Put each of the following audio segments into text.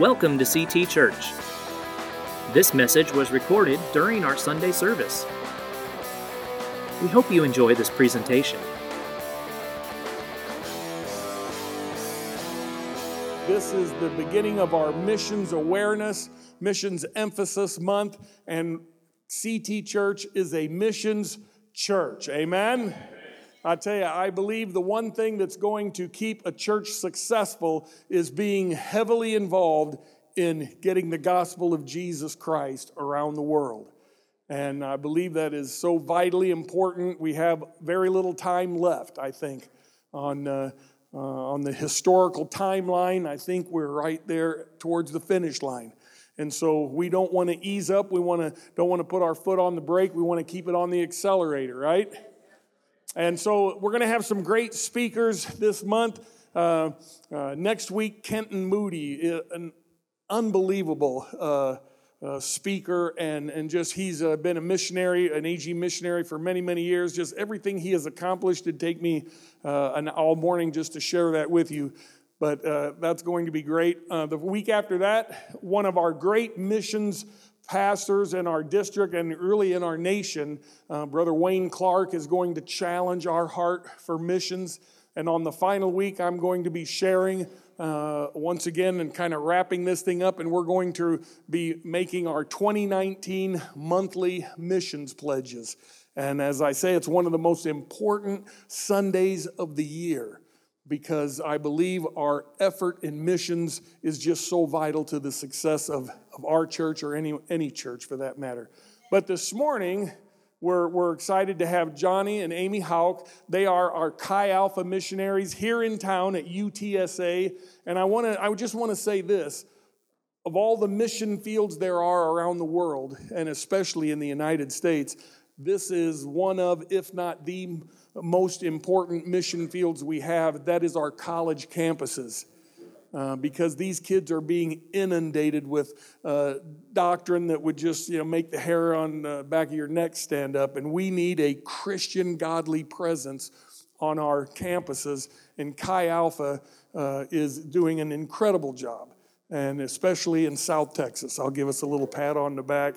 Welcome to CT Church. This message was recorded during our Sunday service. We hope you enjoy this presentation. This is the beginning of our missions awareness, missions emphasis month, and CT Church is a missions church. Amen? I tell you, I believe the one thing that's going to keep a church successful is being heavily involved in getting the gospel of Jesus Christ around the world. And I believe that is so vitally important. We have very little time left, I think, on, uh, uh, on the historical timeline. I think we're right there towards the finish line. And so we don't want to ease up. We want to, don't want to put our foot on the brake. We want to keep it on the accelerator, right? And so we're going to have some great speakers this month. Uh, uh, next week, Kenton Moody, an unbelievable uh, uh, speaker, and, and just he's uh, been a missionary, an AG missionary for many, many years. Just everything he has accomplished, it'd take me uh, an all morning just to share that with you. But that's going to be great. the week after that, one of our great missions pastors in our district and really in our nation. Uh, Brother Wayne Clark is going to challenge our heart for missions. And on the final week, I'm going to be sharing uh, once again and kind of wrapping this thing up. And we're going to be making our 2019 monthly missions pledges. And as I say, it's one of the most important Sundays of the year because I believe our effort in missions is just so vital to the success of, of our church or any, any church for that matter. But this morning, we're, we're excited to have Johnny and Amy Hauk. They are our Chi Alpha missionaries here in town at UTSA. And I, wanna, I just want to say this of all the mission fields there are around the world, and especially in the United States, this is one of, if not the most important mission fields we have. That is our college campuses. Uh, because these kids are being inundated with uh, doctrine that would just you know make the hair on the back of your neck stand up and we need a christian godly presence on our campuses and chi alpha uh, is doing an incredible job and especially in south texas i'll give us a little pat on the back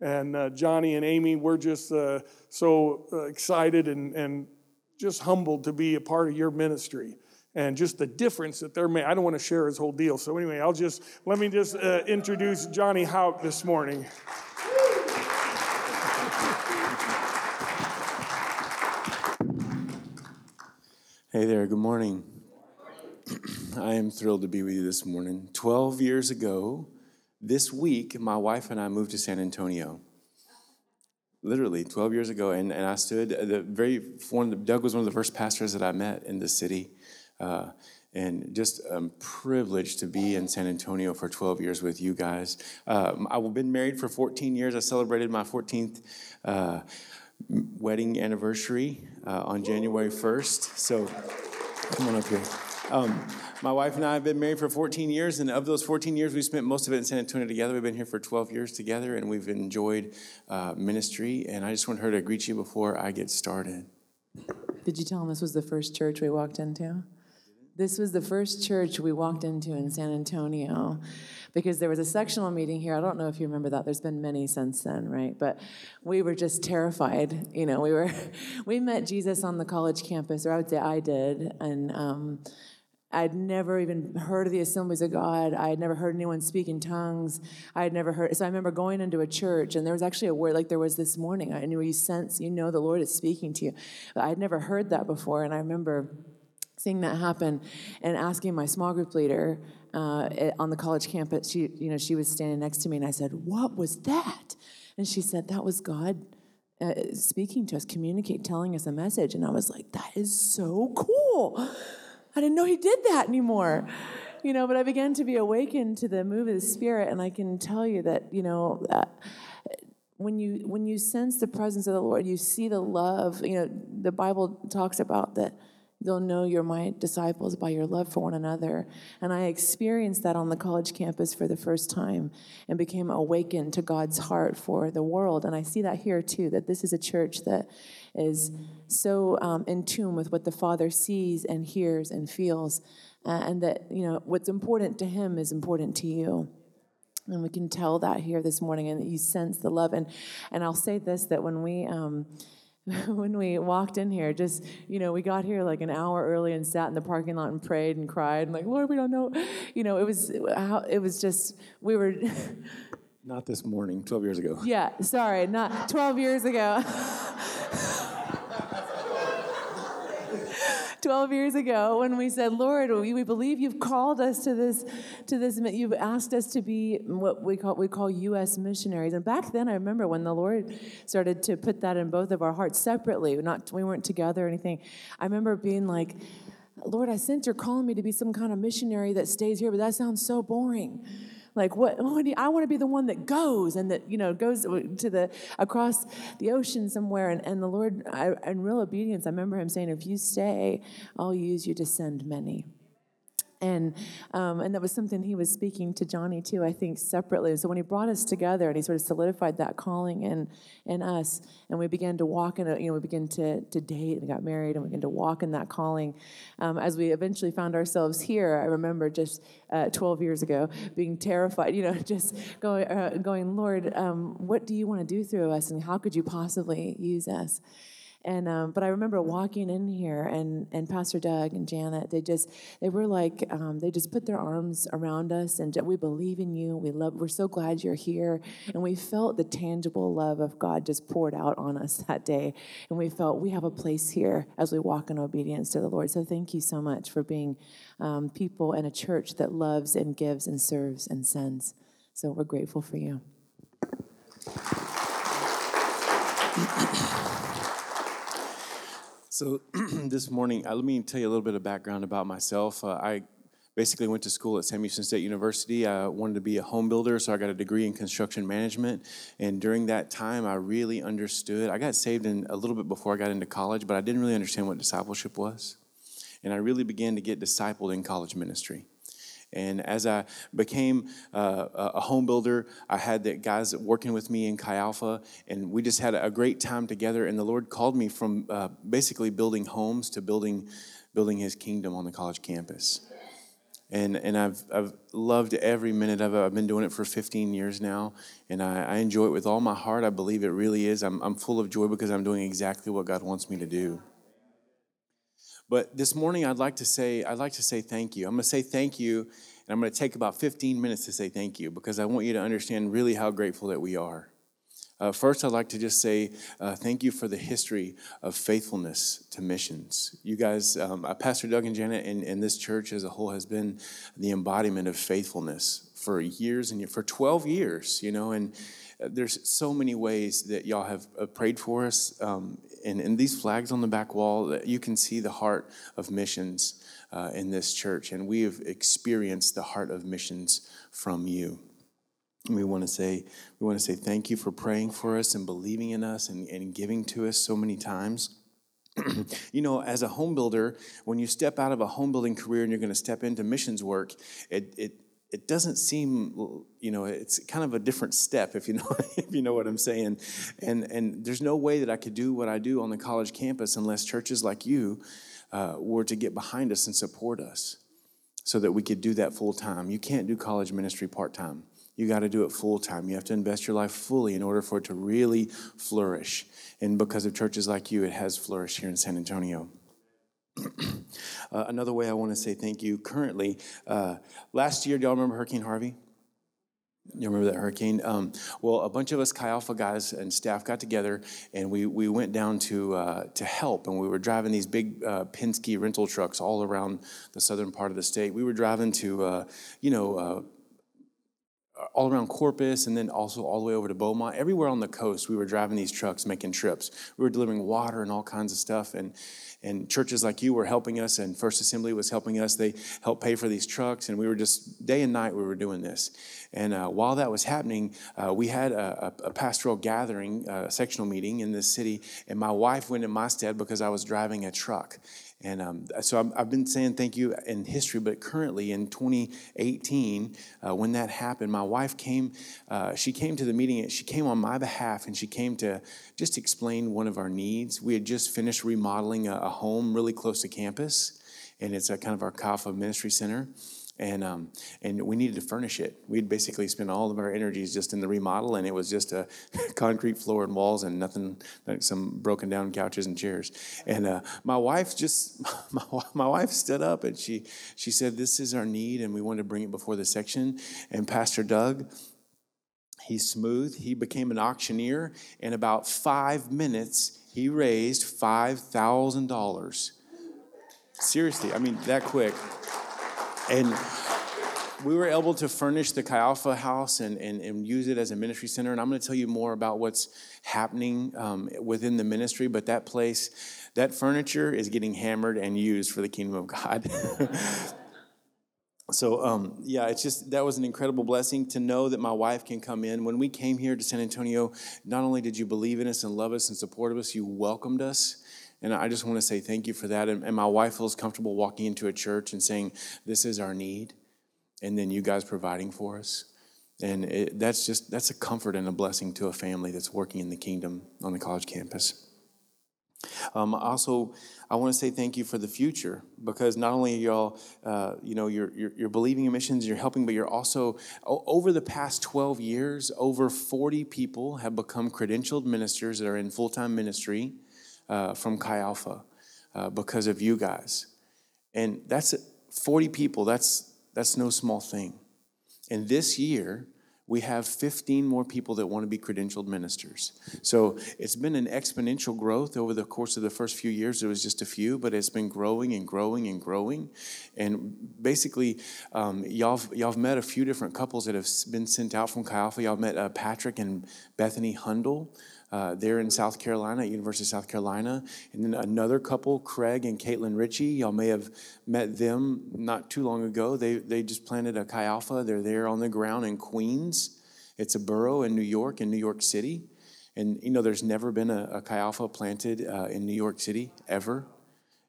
and uh, Johnny and Amy, we're just uh, so uh, excited and, and just humbled to be a part of your ministry and just the difference that they're making. I don't want to share his whole deal. So, anyway, I'll just let me just uh, introduce Johnny Hauk this morning. Hey there, good morning. I am thrilled to be with you this morning. 12 years ago, this week, my wife and I moved to San Antonio. Literally 12 years ago, and, and I stood the very one. Doug was one of the first pastors that I met in the city, uh, and just um, privileged to be in San Antonio for 12 years with you guys. Um, I've been married for 14 years. I celebrated my 14th uh, wedding anniversary uh, on January 1st. So come on up here. Um, my wife and I have been married for 14 years, and of those 14 years, we spent most of it in San Antonio together. We've been here for 12 years together, and we've enjoyed uh, ministry. And I just want her to greet you before I get started. Did you tell him this was the first church we walked into? This was the first church we walked into in San Antonio because there was a sectional meeting here. I don't know if you remember that. There's been many since then, right? But we were just terrified. You know, we were we met Jesus on the college campus, or I would say I did, and um, I'd never even heard of the assemblies of God. I had never heard anyone speak in tongues. I had never heard. So I remember going into a church, and there was actually a word like there was this morning. I knew you sense, you know, the Lord is speaking to you. But I'd never heard that before, and I remember seeing that happen and asking my small group leader uh, on the college campus. She, you know, she was standing next to me, and I said, "What was that?" And she said, "That was God." Uh, speaking to us, communicate, telling us a message. And I was like, that is so cool. I didn't know he did that anymore. You know, but I began to be awakened to the move of the Spirit, and I can tell you that, you know, uh, when you when you sense the presence of the Lord, you see the love. You know, the Bible talks about that They'll know you're my disciples by your love for one another. And I experienced that on the college campus for the first time and became awakened to God's heart for the world. And I see that here too, that this is a church that is so um, in tune with what the Father sees and hears and feels. Uh, and that, you know, what's important to Him is important to you. And we can tell that here this morning, and you sense the love. And, and I'll say this that when we, um, when we walked in here, just, you know, we got here like an hour early and sat in the parking lot and prayed and cried and like, Lord, we don't know. You know, it was, it was just, we were. Not this morning, 12 years ago. Yeah, sorry, not 12 years ago. 12 years ago when we said, Lord, we, we believe you've called us to this, to this, you've asked us to be what we call, we call U.S. missionaries. And back then, I remember when the Lord started to put that in both of our hearts separately, not, we weren't together or anything. I remember being like, Lord, I sense you're calling me to be some kind of missionary that stays here, but that sounds so boring. Like what? I want to be the one that goes and that you know goes to the across the ocean somewhere. And, and the Lord, I, in real obedience, I remember Him saying, "If you stay, I'll use you to send many." And, um, and that was something he was speaking to Johnny too, I think, separately. So when he brought us together and he sort of solidified that calling in, in us, and we began to walk in, a, you know, we began to, to date and got married and we began to walk in that calling. Um, as we eventually found ourselves here, I remember just uh, 12 years ago being terrified, you know, just going, uh, going Lord, um, what do you want to do through us and how could you possibly use us? And um, but I remember walking in here, and and Pastor Doug and Janet, they just they were like um, they just put their arms around us, and we believe in you. We love. We're so glad you're here, and we felt the tangible love of God just poured out on us that day, and we felt we have a place here as we walk in obedience to the Lord. So thank you so much for being um, people and a church that loves and gives and serves and sends. So we're grateful for you. So this morning, uh, let me tell you a little bit of background about myself. Uh, I basically went to school at Sam Houston State University. I wanted to be a home builder, so I got a degree in construction management. And during that time, I really understood. I got saved in a little bit before I got into college, but I didn't really understand what discipleship was. And I really began to get discipled in college ministry. And as I became uh, a home builder, I had the guys working with me in Chi Alpha, and we just had a great time together. And the Lord called me from uh, basically building homes to building, building His kingdom on the college campus. And, and I've, I've loved every minute of it. I've been doing it for 15 years now, and I, I enjoy it with all my heart. I believe it really is. I'm, I'm full of joy because I'm doing exactly what God wants me to do. But this morning, I'd like to say, I'd like to say thank you. I'm going to say thank you, and I'm going to take about 15 minutes to say thank you because I want you to understand really how grateful that we are. Uh, first, I'd like to just say uh, thank you for the history of faithfulness to missions. You guys, um, uh, Pastor Doug and Janet, and, and this church as a whole has been the embodiment of faithfulness for years and for 12 years, you know, and uh, there's so many ways that y'all have uh, prayed for us um, and, and these flags on the back wall, you can see the heart of missions uh, in this church. And we have experienced the heart of missions from you. We want to say, we want to say thank you for praying for us and believing in us and, and giving to us so many times. you know, as a home builder, when you step out of a home building career and you're going to step into missions work, it, it it doesn't seem you know it's kind of a different step if you know if you know what i'm saying. And and there's no way that i could do what i do on the college campus unless churches like you uh, were to get behind us and support us so that we could do that full time. You can't do college ministry part time. You got to do it full time. You have to invest your life fully in order for it to really flourish. And because of churches like you it has flourished here in san antonio uh, another way I want to say thank you currently, uh, last year, do y'all remember Hurricane Harvey? You remember that hurricane? Um, well, a bunch of us Chi Alpha guys and staff got together, and we, we went down to uh, to help. And we were driving these big uh, Penske rental trucks all around the southern part of the state. We were driving to, uh, you know, uh, all around Corpus and then also all the way over to Beaumont. Everywhere on the coast, we were driving these trucks, making trips. We were delivering water and all kinds of stuff. And and churches like you were helping us, and First Assembly was helping us. They helped pay for these trucks, and we were just day and night we were doing this. And uh, while that was happening, uh, we had a, a, pastoral gathering, a sectional meeting in this city, and my wife went in my stead because I was driving a truck. And um, so I've, I've, been saying thank you in history, but currently in 2018, uh, when that happened, my wife came, uh, she came to the meeting, and she came on my behalf, and she came to just explain one of our needs. We had just finished remodeling a, a home really close to campus, and it's a kind of our Alpha Ministry Center and um, and we needed to furnish it. We'd basically spent all of our energies just in the remodel, and it was just a concrete floor and walls, and nothing like some broken down couches and chairs. And uh, my wife just my, my wife stood up and she she said, "This is our need, and we want to bring it before the section." And Pastor Doug. He's smooth. He became an auctioneer. In about five minutes, he raised $5,000. Seriously, I mean, that quick. And we were able to furnish the Chi Alpha house and, and, and use it as a ministry center. And I'm going to tell you more about what's happening um, within the ministry. But that place, that furniture is getting hammered and used for the kingdom of God. so um, yeah, it's just that was an incredible blessing to know that my wife can come in. When we came here to San Antonio, not only did you believe in us and love us and support us, you welcomed us. And I just want to say thank you for that. And, and my wife feels comfortable walking into a church and saying, This is our need. And then you guys providing for us. And it, that's just, that's a comfort and a blessing to a family that's working in the kingdom on the college campus. Um, also, I want to say thank you for the future because not only y'all, uh, you know, you're, you're, you're, believing in missions, you're helping, but you're also, over the past 12 years, over 40 people have become credentialed ministers that are in full time ministry uh, from Chi Alpha uh, because of you guys. And that's 40 people, that's, that's no small thing. And this year, we have 15 more people that want to be credentialed ministers. So it's been an exponential growth over the course of the first few years. There was just a few, but it's been growing and growing and growing. And basically, um, y'all, y'all met a few different couples that have been sent out from Chi Alpha. Y'all met uh, Patrick and Bethany Hundle uh, there in South Carolina, University of South Carolina. And then another couple, Craig and Caitlin Ritchie. Y'all may have met them not too long ago. They, they just planted a Chi Alpha. They're there on the ground in Queens. It's a borough in New York, in New York City. And, you know, there's never been a, a Chi Alpha planted uh, in New York City, ever.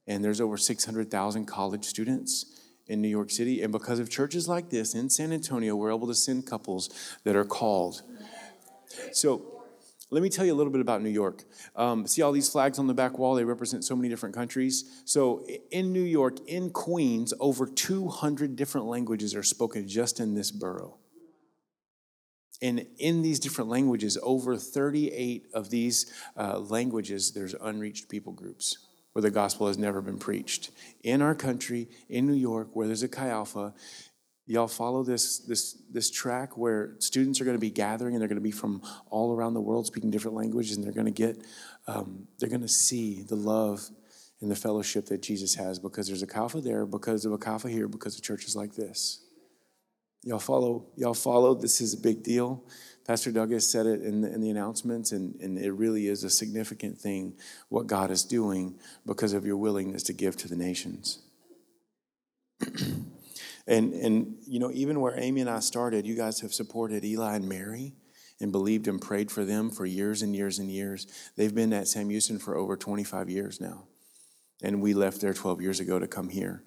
And there's over 600,000 college students in New York City. And because of churches like this in San Antonio, we're able to send couples that are called. So, let me tell you a little bit about New York. Um, see all these flags on the back wall? They represent so many different countries. So in New York, in Queens, over 200 different languages are spoken just in this borough. And in these different languages, over 38 of these uh, languages, there's unreached people groups where the gospel has never been preached. In our country, in New York, where there's a Chi Alpha, y'all follow this this this track where students are going to be gathering and they're going to be from all around the world speaking different languages and they're going to get um, they're going to see the love and the fellowship that jesus has because there's a Alpha there because of a Alpha here because of churches like this. Y'all follow y'all follow this is a big deal. Pastor doug has said it in the, in the announcements and, and it really is a significant thing what god is doing because of your willingness to give to the nations And, and, you know, even where Amy and I started, you guys have supported Eli and Mary and believed and prayed for them for years and years and years. They've been at Sam Houston for over 25 years now. And we left there 12 years ago to come here.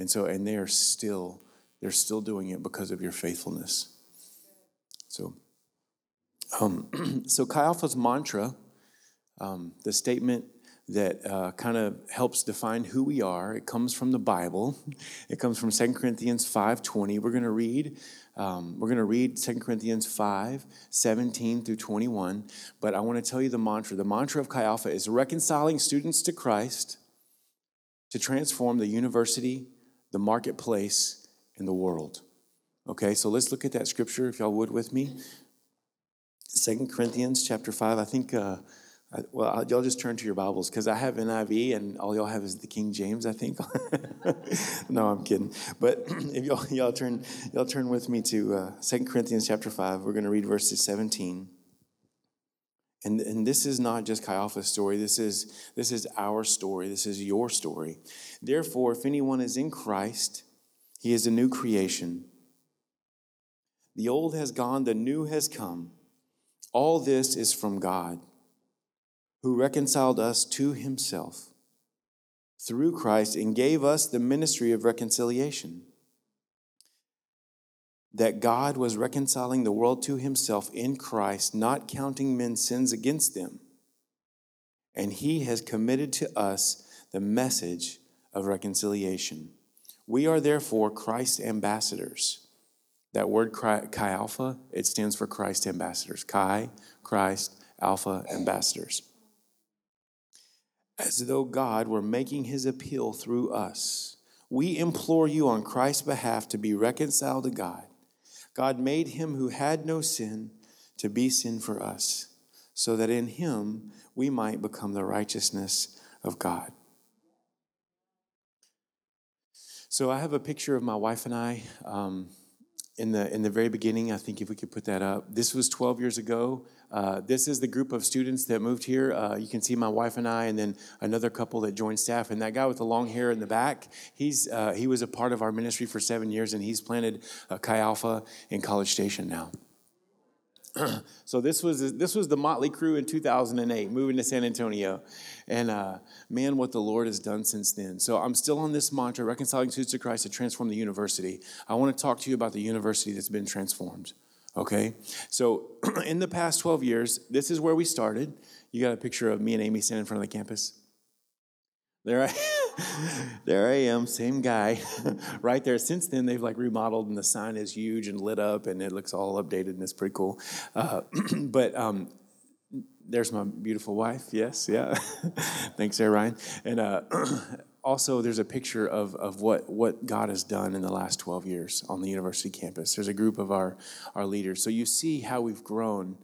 And so, and they are still, they're still doing it because of your faithfulness. So, um, so Chi mantra, um, the statement that uh, kind of helps define who we are. It comes from the Bible. It comes from 2 Corinthians 5.20. We're going to read um, we're going to read 2 Corinthians 5, 17 through 21. But I want to tell you the mantra. The mantra of Chi Alpha is reconciling students to Christ to transform the university, the marketplace, and the world. Okay, so let's look at that scripture, if y'all would, with me. 2 Corinthians chapter 5. I think... Uh, I, well, y'all just turn to your Bibles because I have NIV and all y'all have is the King James, I think. no, I'm kidding. But if y'all, y'all turn y'all turn with me to uh, 2 Corinthians chapter 5, we're going to read verses 17. And, and this is not just Chi Alpha's story. This is, this is our story. This is your story. Therefore, if anyone is in Christ, he is a new creation. The old has gone, the new has come. All this is from God who reconciled us to himself through Christ and gave us the ministry of reconciliation. That God was reconciling the world to himself in Christ, not counting men's sins against them. And he has committed to us the message of reconciliation. We are therefore Christ's ambassadors. That word Chi Alpha, it stands for Christ ambassadors. Chi, Christ, Alpha ambassadors as though God were making his appeal through us. We implore you on Christ's behalf to be reconciled to God. God made him who had no sin to be sin for us, so that in him we might become the righteousness of God. So I have a picture of my wife and I. Um, in the in the very beginning. I think if we could put that up. This was 12 years ago. Uh, this is the group of students that moved here. Uh, you can see my wife and I, and then another couple that joined staff. And that guy with the long hair in the back, he's uh, he was a part of our ministry for seven years, and he's planted Chi Alpha in College Station now. so this was this was the Motley Crew in 2008, moving to San Antonio, and uh, man, what the Lord has done since then. So I'm still on this mantra, reconciling students to Christ to transform the university. I want to talk to you about the university that's been transformed. Okay, so in the past 12 years, this is where we started. You got a picture of me and Amy standing in front of the campus. There I, there I am, same guy, right there. Since then, they've like remodeled, and the sign is huge and lit up, and it looks all updated, and it's pretty cool. Uh, but um, there's my beautiful wife. Yes, yeah. Thanks, there, Ryan. And uh, also, there's a picture of, of what, what God has done in the last 12 years on the university campus. There's a group of our, our leaders. So you see how we've grown.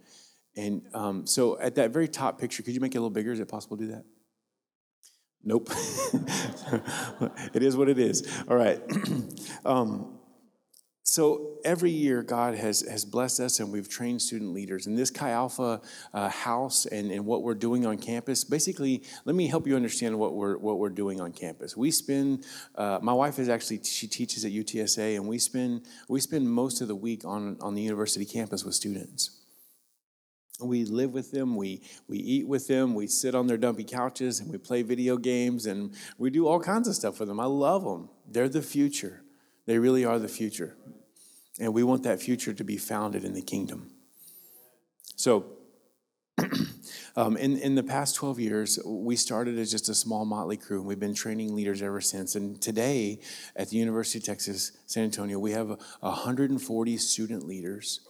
And um, so at that very top picture, could you make it a little bigger? Is it possible to do that? Nope. it is what it is. All right. um, so every year, God has, has blessed us and we've trained student leaders. And this Chi Alpha uh, house and, and what we're doing on campus, basically, let me help you understand what we're, what we're doing on campus. We spend, uh, my wife is actually, she teaches at UTSA, and we spend, we spend most of the week on, on the university campus with students we live with them we we eat with them we sit on their dumpy couches and we play video games and we do all kinds of stuff with them i love them they're the future they really are the future and we want that future to be founded in the kingdom so um, in, in the past 12 years we started as just a small motley crew and we've been training leaders ever since and today at the university of texas san antonio we have 140 student leaders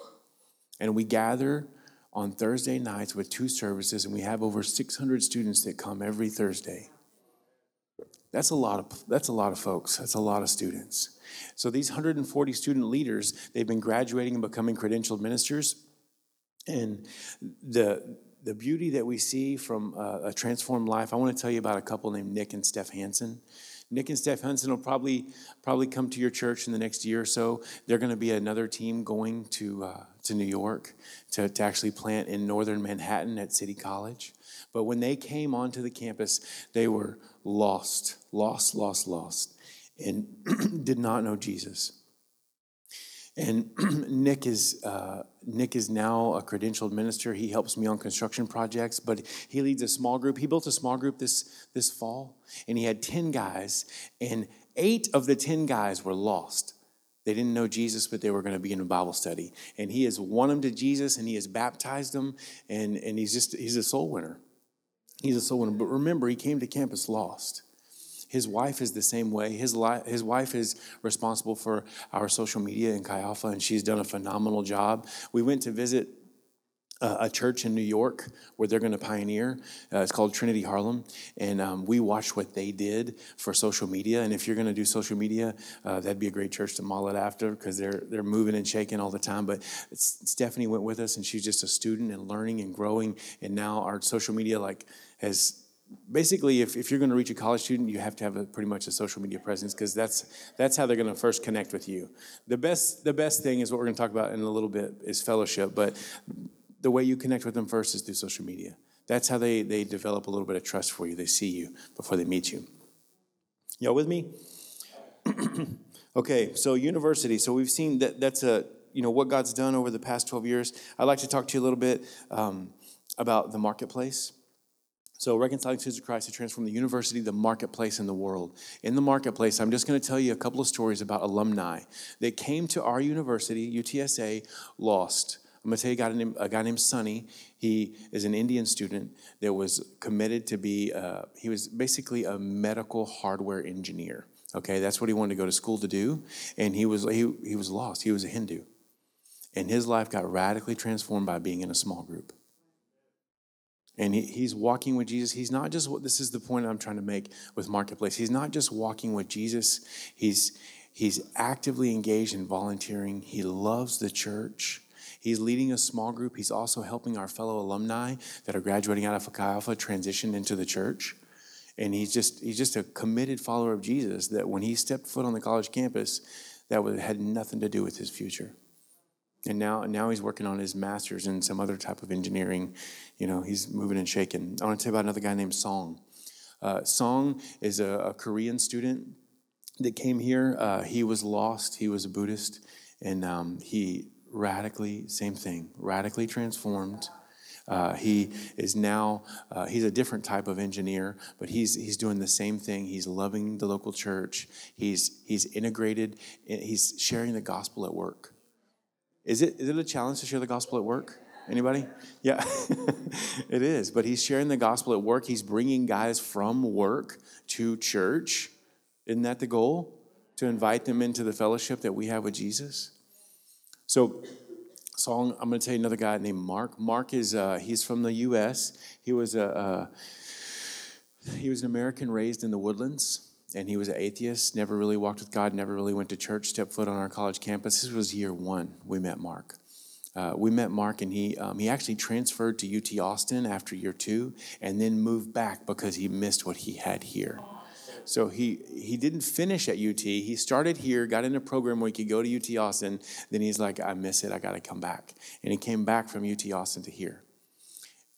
and we gather on Thursday nights with two services, and we have over 600 students that come every Thursday. That's a lot of that's a lot of folks. That's a lot of students. So these 140 student leaders, they've been graduating and becoming credentialed ministers, and the the beauty that we see from a, a transformed life. I want to tell you about a couple named Nick and Steph Hansen. Nick and Steph Hansen will probably probably come to your church in the next year or so. They're going to be another team going to uh, to New York to, to actually plant in northern Manhattan at City College. But when they came onto the campus, they were lost, lost, lost, lost, and did not know Jesus. And Nick is uh, Nick is now a credentialed minister. He helps me on construction projects, but he leads a small group. He built a small group this this fall, and he had ten guys, and eight of the ten guys were lost. They didn't know Jesus, but they were going to be in a Bible study. And he has won them to Jesus, and he has baptized them, and and he's just he's a soul winner. He's a soul winner. But remember, he came to campus lost. His wife is the same way. His, li- his wife is responsible for our social media in Chi Alpha, and she's done a phenomenal job. We went to visit uh, a church in New York where they're going to pioneer. Uh, it's called Trinity Harlem, and um, we watched what they did for social media. And if you're going to do social media, uh, that'd be a great church to model it after because they're they're moving and shaking all the time. But Stephanie went with us, and she's just a student and learning and growing. And now our social media like has basically if, if you're going to reach a college student you have to have a, pretty much a social media presence because that's that's how they're going to first connect with you. The best the best thing is what we're going to talk about in a little bit is fellowship but the way you connect with them first is through social media. That's how they they develop a little bit of trust for you. They see you before they meet you. Y'all with me? Okay so university. So we've seen that that's a you know what god's done over the past 12 years. I'd like to talk to you a little bit um, about the marketplace So, reconciling to Christ to transform the university, the marketplace, and the world. In the marketplace, I'm just going to tell you a couple of stories about alumni that came to our university, UTSA, lost. I'm going to tell you a guy named, a guy named Sonny. He is an Indian student that was committed to be, uh, he was basically a medical hardware engineer. Okay, that's what he wanted to go to school to do. And he was, he, he was lost. He was a Hindu. And his life got radically transformed by being in a small group and he, he's walking with Jesus. He's not just, this is the point I'm trying to make with Marketplace. He's not just walking with Jesus, he's, he's actively engaged in volunteering. He loves the church. He's leading a small group. He's also helping our fellow alumni that are graduating out of Chi Alpha transition into the church. And he's just, he's just a committed follower of Jesus that when he stepped foot on the college campus, that had nothing to do with his future and now now he's working on his master's in some other type of engineering. You know, he's moving and shaking. I want to tell you about another guy named Song. Uh, Song is a, a, Korean student that came here. Uh, he was lost. He was a Buddhist, and um, he radically same thing, radically transformed. Uh, he is now uh, he's a different type of engineer, but he's he's doing the same thing. He's loving the local church. He's he's integrated. He's sharing the gospel at work. Is it, is it a challenge to share the gospel at work? Anybody? Yeah, it is. But he's sharing the gospel at work. He's bringing guys from work to church. Isn't that the goal? To invite them into the fellowship that we have with Jesus. So, song. I'm going to tell you another guy named Mark. Mark is uh, he's from the U.S. He was a uh, he was an American raised in the woodlands and he was an atheist, never really walked with God, never really went to church, stepped foot on our college campus. This was year one we met Mark. Uh, we met Mark, and he um, he actually transferred to UT Austin after year two, and then moved back because he missed what he had here. So he he didn't finish at UT. He started here, got in a program where he could go to UT Austin. Then he's like, I miss it. I got to come back, and he came back from UT Austin to here.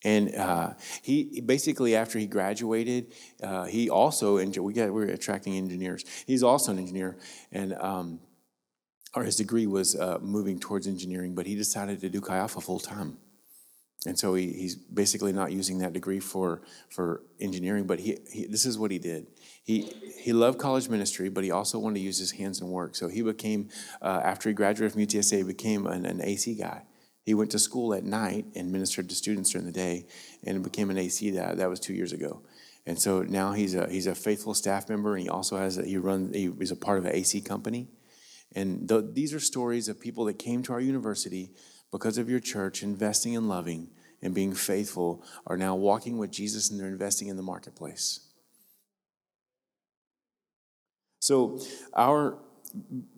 And uh, he basically, after he graduated, uh, he also we got we're attracting engineers. He's also an engineer, and um, or his degree was uh, moving towards engineering, but he decided to do Chi Alpha full time, and so he, he's basically not using that degree for for engineering. But he, he this is what he did. He he loved college ministry, but he also wanted to use his hands and work. So he became uh, after he graduated from UTSA, he became an, an AC guy. He went to school at night and ministered to students during the day and became an AC that that was two years ago. And so now he's a he's a faithful staff member and he also has a, he runs he is a part of an AC company. And th- these are stories of people that came to our university because of your church, investing and loving and being faithful, are now walking with Jesus and they're investing in the marketplace. So our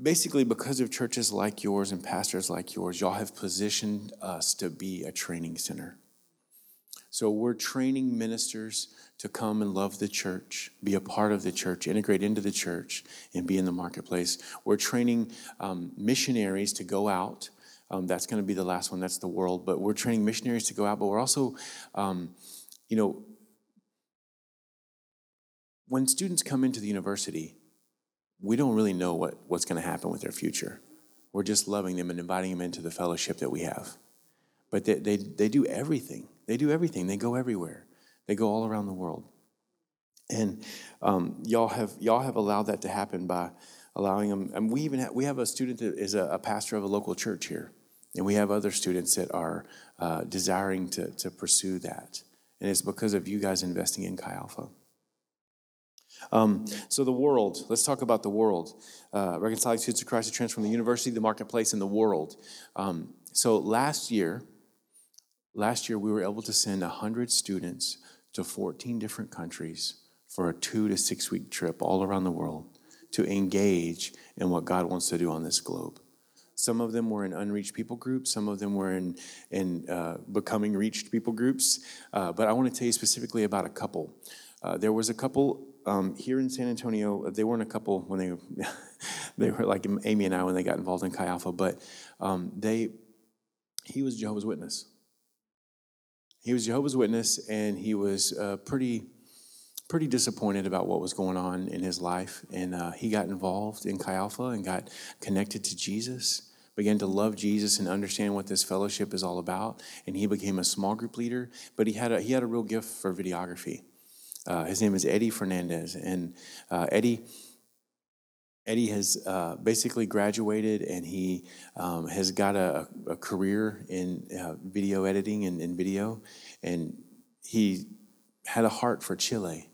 basically because of churches like yours and pastors like yours, y'all have positioned us to be a training center. So we're training ministers to come and love the church, be a part of the church, integrate into the church, and be in the marketplace. We're training um, missionaries to go out. Um, that's going to be the last one. That's the world. But we're training missionaries to go out. But we're also, um, you know, when students come into the university, we don't really know what, what's going to happen with their future. We're just loving them and inviting them into the fellowship that we have. But they, they, they do everything. They do everything. They go everywhere. They go all around the world. And um, y'all have y'all have allowed that to happen by allowing them. And we even have, we have a student that is a, a pastor of a local church here, and we have other students that are uh, desiring to to pursue that. And it's because of you guys investing in Chi Alpha. Um, so the world, let's talk about the world. Uh, reconciling students to Christ to transform the university, the marketplace, and the world. Um, so last year, last year we were able to send 100 students to 14 different countries for a two to six week trip all around the world to engage in what God wants to do on this globe. Some of them were in unreached people groups. Some of them were in, in uh, becoming reached people groups. Uh, but I want to tell you specifically about a couple. Uh, there was a couple um, here in San Antonio, they weren't a couple when they they were like Amy and I when they got involved in Chi Alpha, but um, they he was Jehovah's Witness. He was Jehovah's Witness, and he was uh, pretty pretty disappointed about what was going on in his life, and uh, he got involved in Chi Alpha and got connected to Jesus began to love Jesus and understand what this fellowship is all about. And he became a small group leader, but he had a, he had a real gift for videography. Uh, his name is Eddie Fernandez. And uh, Eddie, Eddie has uh, basically graduated and he um, has got a, a career in uh, video editing and, video. And he had a heart for Chile.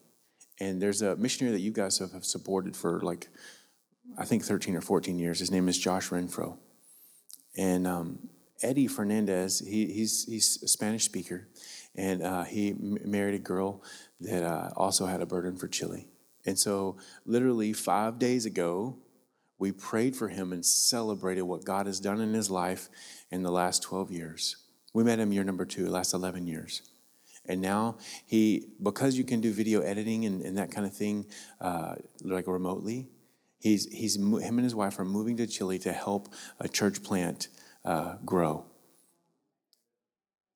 And there's a missionary that you guys have, have supported for like, I think 13 or 14 years. His name is Josh Renfro. And um, Eddie Fernandez, he, he's, he's a Spanish speaker, and uh, he m- married a girl that uh, also had a burden for Chile. And so, literally, five days ago, we prayed for him and celebrated what God has done in his life in the last 12 years. We met him year number two, last 11 years. And now he, because you can do video editing and, and that kind of thing, uh, like remotely, he's, he's, him and his wife are moving to Chile to help a church plant uh, grow.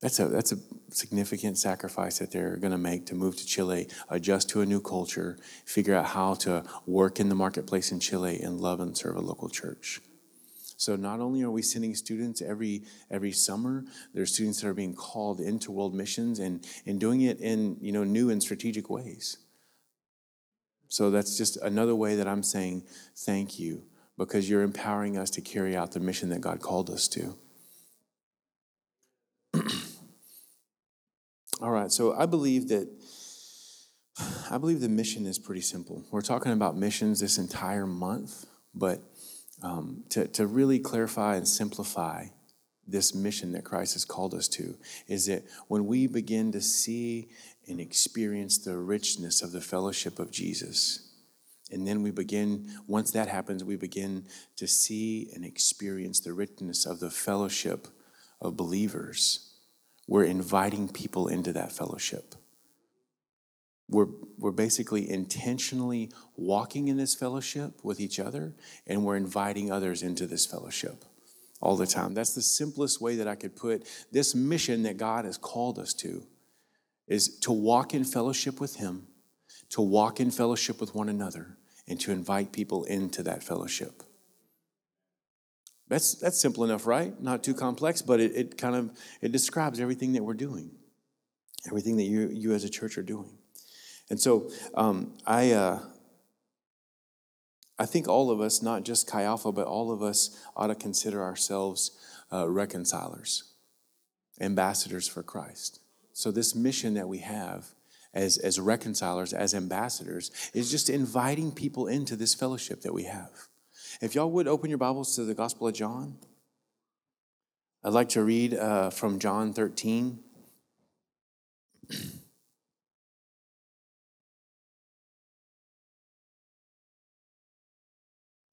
That's a, that's a significant sacrifice that they're going to make to move to Chile, adjust to a new culture, figure out how to work in the marketplace in Chile, and love and serve a local church. So not only are we sending students every every summer, there are students that are being called into world missions and, and doing it in you know new and strategic ways. So that's just another way that I'm saying thank you because you're empowering us to carry out the mission that God called us to. All right, so I believe that I believe the mission is pretty simple. We're talking about missions this entire month, but um, to, to really clarify and simplify this mission that Christ has called us to is that when we begin to see and experience the richness of the fellowship of Jesus, and then we begin, once that happens, we begin to see and experience the richness of the fellowship of believers we're inviting people into that fellowship. We're, we're basically intentionally walking in this fellowship with each other, and we're inviting others into this fellowship all the time. That's the simplest way that I could put this mission that God has called us to is to walk in fellowship with Him, to walk in fellowship with one another, and to invite people into that fellowship. That's, that's simple enough, right? Not too complex, but it, it kind of it describes everything that we're doing, everything that you, you as a church are doing. And so um, I, uh, I think all of us, not just Chi Alpha, but all of us ought to consider ourselves uh, reconcilers, ambassadors for Christ. So this mission that we have as, as reconcilers, as ambassadors, is just inviting people into this fellowship that we have. If y'all would open your Bibles to the Gospel of John, I'd like to read uh, from John 13.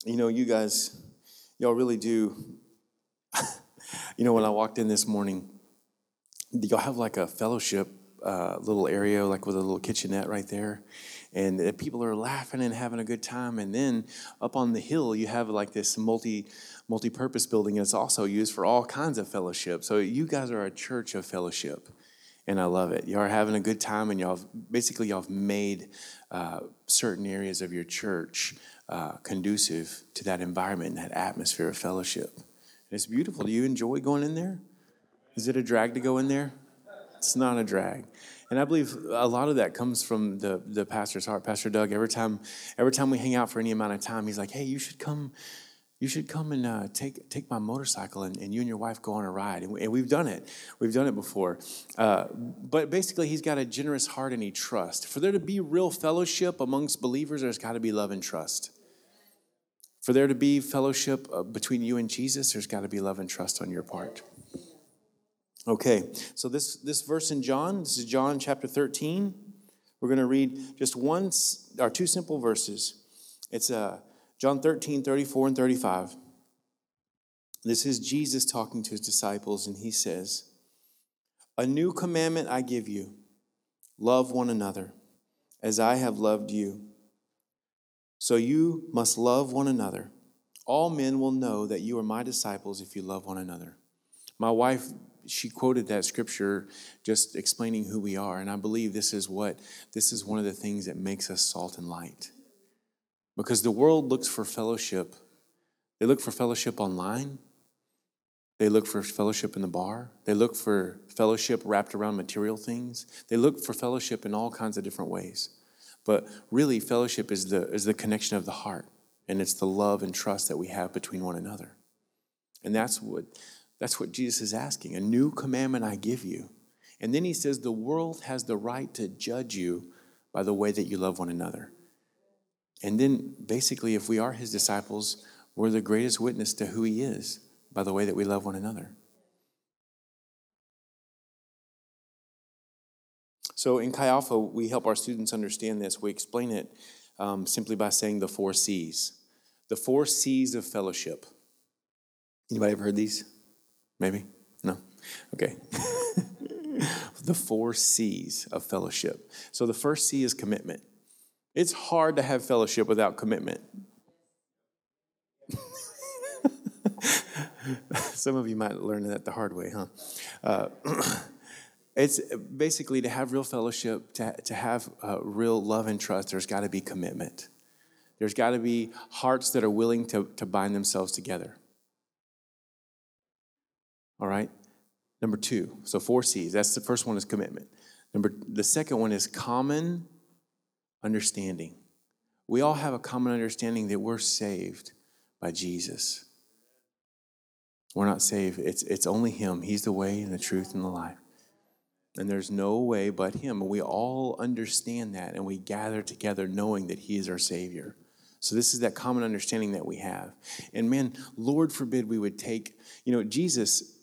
you know, you guys, y'all really do. you know, when I walked in this morning, y'all have like a fellowship uh, little area, like with a little kitchenette right there and people are laughing and having a good time. And then up on the hill, you have like this multi multi-purpose building, and it's also used for all kinds of fellowship. So you guys are a church of fellowship, and I love it. You are having a good time, and y'all basically y'all have made uh, certain areas of your church uh, conducive to that environment and that atmosphere of fellowship. And it's beautiful. Do you enjoy going in there? Is it a drag to go in there? It's not a drag. And I believe a lot of that comes from the, the pastor's heart. Pastor Doug, every time, every time we hang out for any amount of time, he's like, hey, you should come, you should come and uh, take, take my motorcycle and, and you and your wife go on a ride. And, we, have done it. We've done it before. Uh, but basically, he's got a generous heart and he trusts. For there to be real fellowship amongst believers, there's got to be love and trust. For there to be fellowship uh, between you and Jesus, there's got to be love and trust on your part. Okay, so this, this verse in John, this is John chapter 13. We're going to read just one or two simple verses. It's uh, John 13, 34 and 35. This is Jesus talking to his disciples, and he says, A new commandment I give you love one another as I have loved you. So you must love one another. All men will know that you are my disciples if you love one another. My wife she quoted that scripture just explaining who we are and i believe this is what this is one of the things that makes us salt and light because the world looks for fellowship they look for fellowship online They look for fellowship in the bar. They look for fellowship wrapped around material things. They look for fellowship in all kinds of different ways. But really, fellowship is the, is the connection of the heart, and it's the love and trust that we have between one another. And that's what, that's what Jesus is asking. A new commandment I give you. And then he says, the world has the right to judge you by the way that you love one another. And then basically, if we are his disciples, we're the greatest witness to who he is by the way that we love one another. So in Chi Alpha, we help our students understand this. We explain it um, simply by saying the four C's. The four C's of fellowship. Anybody ever heard these? Maybe? No? Okay. the four C's of fellowship. So the first C is commitment. It's hard to have fellowship without commitment. Some of you might learn that the hard way, huh? Uh, it's basically to have real fellowship, to, to have uh, real love and trust, there's got to be commitment. There's got to be hearts that are willing to, to bind themselves together. All right? Number two, so four C's. That's the first one is commitment. Number the second one is common understanding. We all have a common understanding that we're saved by Jesus. We're not saved. It's, it's only Him. He's the way and the truth and the life. And there's no way but Him. We all understand that and we gather together knowing that He is our Savior. So, this is that common understanding that we have. And man, Lord forbid we would take, you know, Jesus,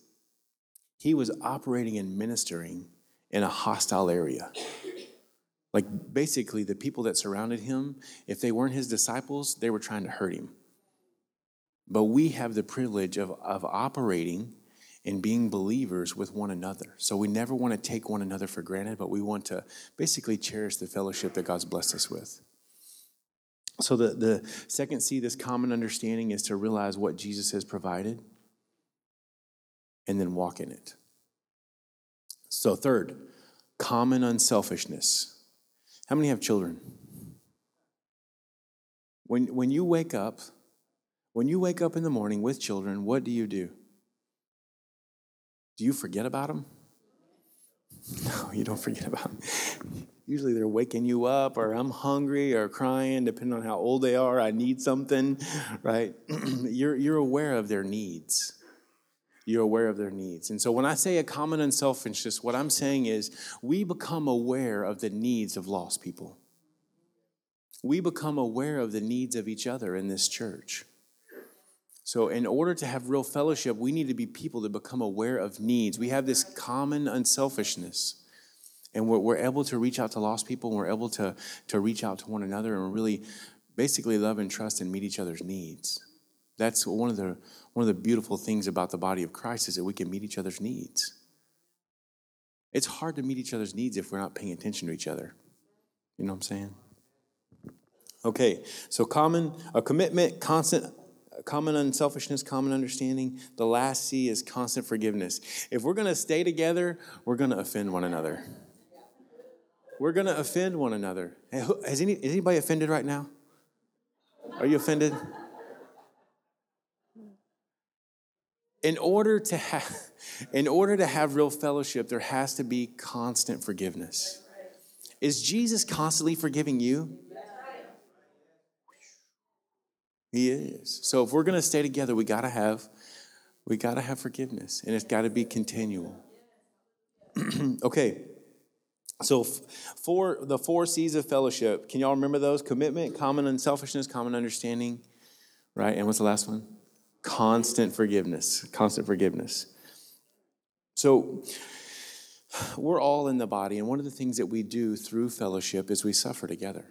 He was operating and ministering in a hostile area. Like basically, the people that surrounded him, if they weren't his disciples, they were trying to hurt him. But we have the privilege of, of operating and being believers with one another. So we never want to take one another for granted, but we want to basically cherish the fellowship that God's blessed us with. So the, the second C, this common understanding, is to realize what Jesus has provided and then walk in it. So, third, common unselfishness. How many have children? When, when you wake up, when you wake up in the morning with children, what do you do? Do you forget about them? No, you don't forget about them. Usually they're waking you up, or I'm hungry, or crying, depending on how old they are. I need something, right? you're, you're aware of their needs you're aware of their needs. And so when I say a common unselfishness, what I'm saying is we become aware of the needs of lost people. We become aware of the needs of each other in this church. So, in order to have real fellowship, we need to be people that become aware of needs. We have this common unselfishness, and we're, we're able to reach out to lost people, and we're able to, to reach out to one another and really basically love and trust and meet each other's needs. That's one of the one of the beautiful things about the body of Christ is that we can meet each other's needs. It's hard to meet each other's needs if we're not paying attention to each other. You know what I'm saying? Okay, so common a commitment, constant common unselfishness, common understanding. The last C is constant forgiveness. If we're going to stay together, we're going to offend one another. We're going to offend one another. Has any, is anybody offended right now? Are you offended? In order to have in order to have real fellowship there has to be constant forgiveness. Is jesus constantly forgiving you? He is. So if we're going to stay together we got to have we got to have forgiveness and it's got to be continual. Okay. So for the four c's of fellowship. Can y'all remember those? Commitment common unselfishness common understanding right? And what's the last one constant forgiveness, constant forgiveness. So, we're all in the body, and one of the things that we do through fellowship is we suffer together.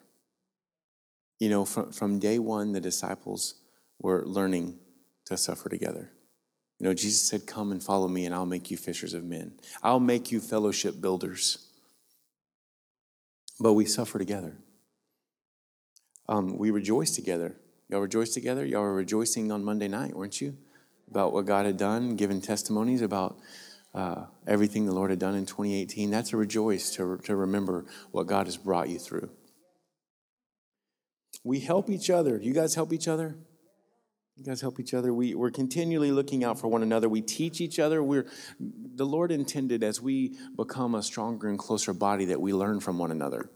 You know, from, from day one, the disciples were learning to suffer together. You know, Jesus said, Come and follow me, and I'll make you fishers of men. I'll make you fellowship builders. But we suffer together. Um, we rejoice together. Y'all rejoice together? Y'all were rejoicing on Monday night, weren't you? About what God had done, giving testimonies about uh, everything the Lord had done in 2018. That's a rejoice to, to remember what God has brought you through. We help each other. You guys help each other? You guys help each other. We, we're continually looking out for one another. We teach each other. We're, the Lord intended as we become a stronger and closer body that we learn from one another.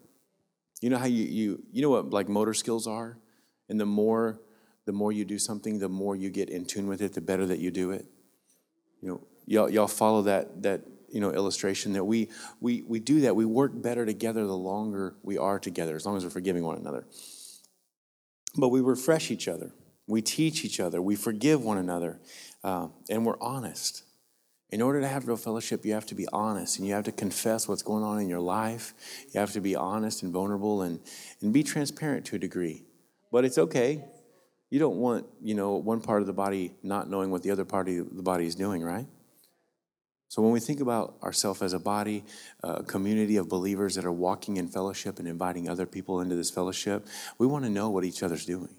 You know how you, you, you know what like motor skills are? And the more, the more you do something, the more you get in tune with it, the better that you do it. You know, y'all, y'all follow that, that you know illustration that we, we, we do that. We work better together the longer we are together, as long as we're forgiving one another. But we refresh each other. We teach each other. We forgive one another. Uh, and we're honest. In order to have real fellowship, you have to be honest and you have to confess what's going on in your life. You have to be honest and vulnerable and, and be transparent to a degree. But it's okay. You don't want, you know, one part of the body not knowing what the other part of the body is doing, right? So when we think about ourselves as a body, a community of believers that are walking in fellowship and inviting other people into this fellowship, we want to know what each other's doing.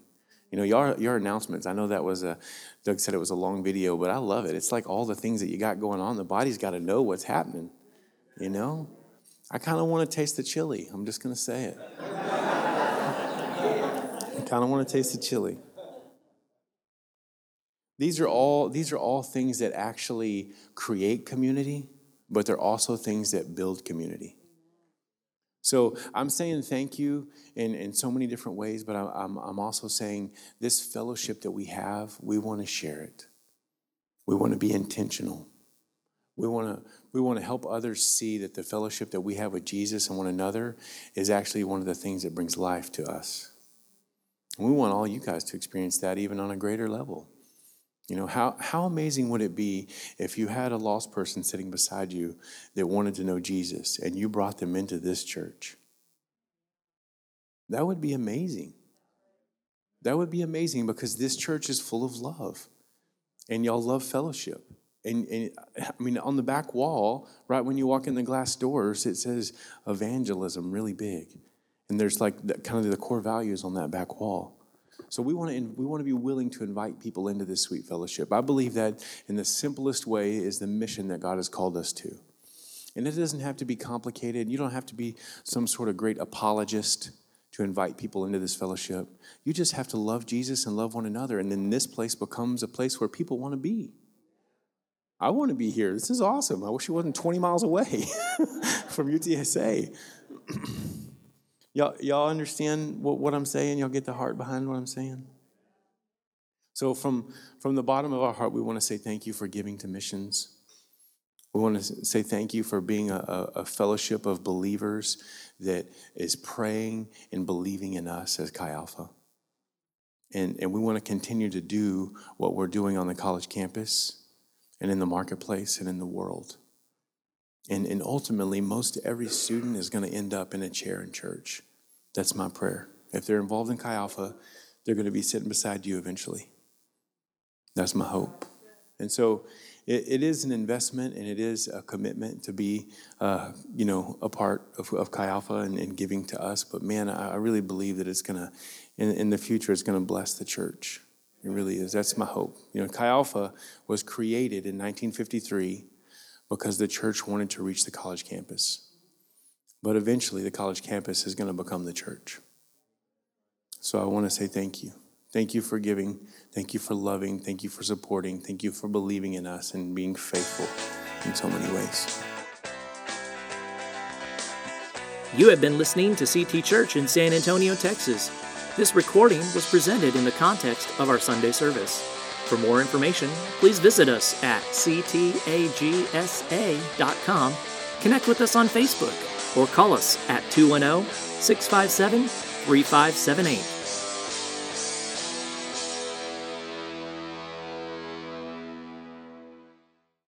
You know, your, your announcements, I know that was a, Doug said it was a long video, but I love it. It's like all the things that you got going on. The body's got to know what's happening, you know? I kind of want to taste the chili. I'm just going to say it. Kind of want to taste the chili. These are all these are all things that actually create community, but they're also things that build community. So I'm saying thank you in, in so many different ways, but I'm, I'm also saying this fellowship that we have, we want to share it. We want to be intentional. We want to we want to help others see that the fellowship that we have with Jesus and one another is actually one of the things that brings life to us. And we want all you guys to experience that even on a greater level. You know, how, how amazing would it be if you had a lost person sitting beside you that wanted to know Jesus and you brought them into this church? That would be amazing. That would be amazing because this church is full of love and y'all love fellowship. And, and, I mean, on the back wall, right when you walk in the glass doors, it says evangelism really big. And there's like the, kind of the core values on that back wall. So we want to we want to be willing to invite people into this sweet fellowship. I believe that in the simplest way is the mission that God has called us to. And it doesn't have to be complicated. You don't have to be some sort of great apologist to invite people into this fellowship. You just have to love Jesus and love one another. And then this place becomes a place where people want to be. I want to be here. This is awesome. I wish it wasn't 20 miles away from UTSA. Y'all, y'all understand what, what I'm saying? Y'all get the heart behind what I'm saying? So, from, from the bottom of our heart, we want to say thank you for giving to missions. We want to say thank you for being a, a, fellowship of believers that is praying and believing in us as Chi Alpha. And, and we want to continue to do what we're doing on the college campus and in the marketplace and in the world. And, and ultimately, most every student is going to end up in a chair in church. That's my prayer. If they're involved in Chi Alpha, they're going to be sitting beside you eventually. That's my hope. And so it, it is an investment and it is a commitment to be, uh, you know, a part of, of Chi Alpha and, and, giving to us. But man, I, I really believe that it's going to, in, in the future, it's going to bless the church. It really is. That's my hope. You know, Chi Alpha was created in 1953 because the church wanted to reach the college campus. But eventually, the college campus is going to become the church. So I want to say thank you. Thank you for giving. Thank you for loving. Thank you for supporting. Thank you for believing in us and being faithful in so many ways. You have been listening to CT Church in San Antonio, Texas. This recording was presented in the context of our Sunday service. For more information, please visit us at ctagsa.com, connect with us on Facebook, or call us at 210 657 3578.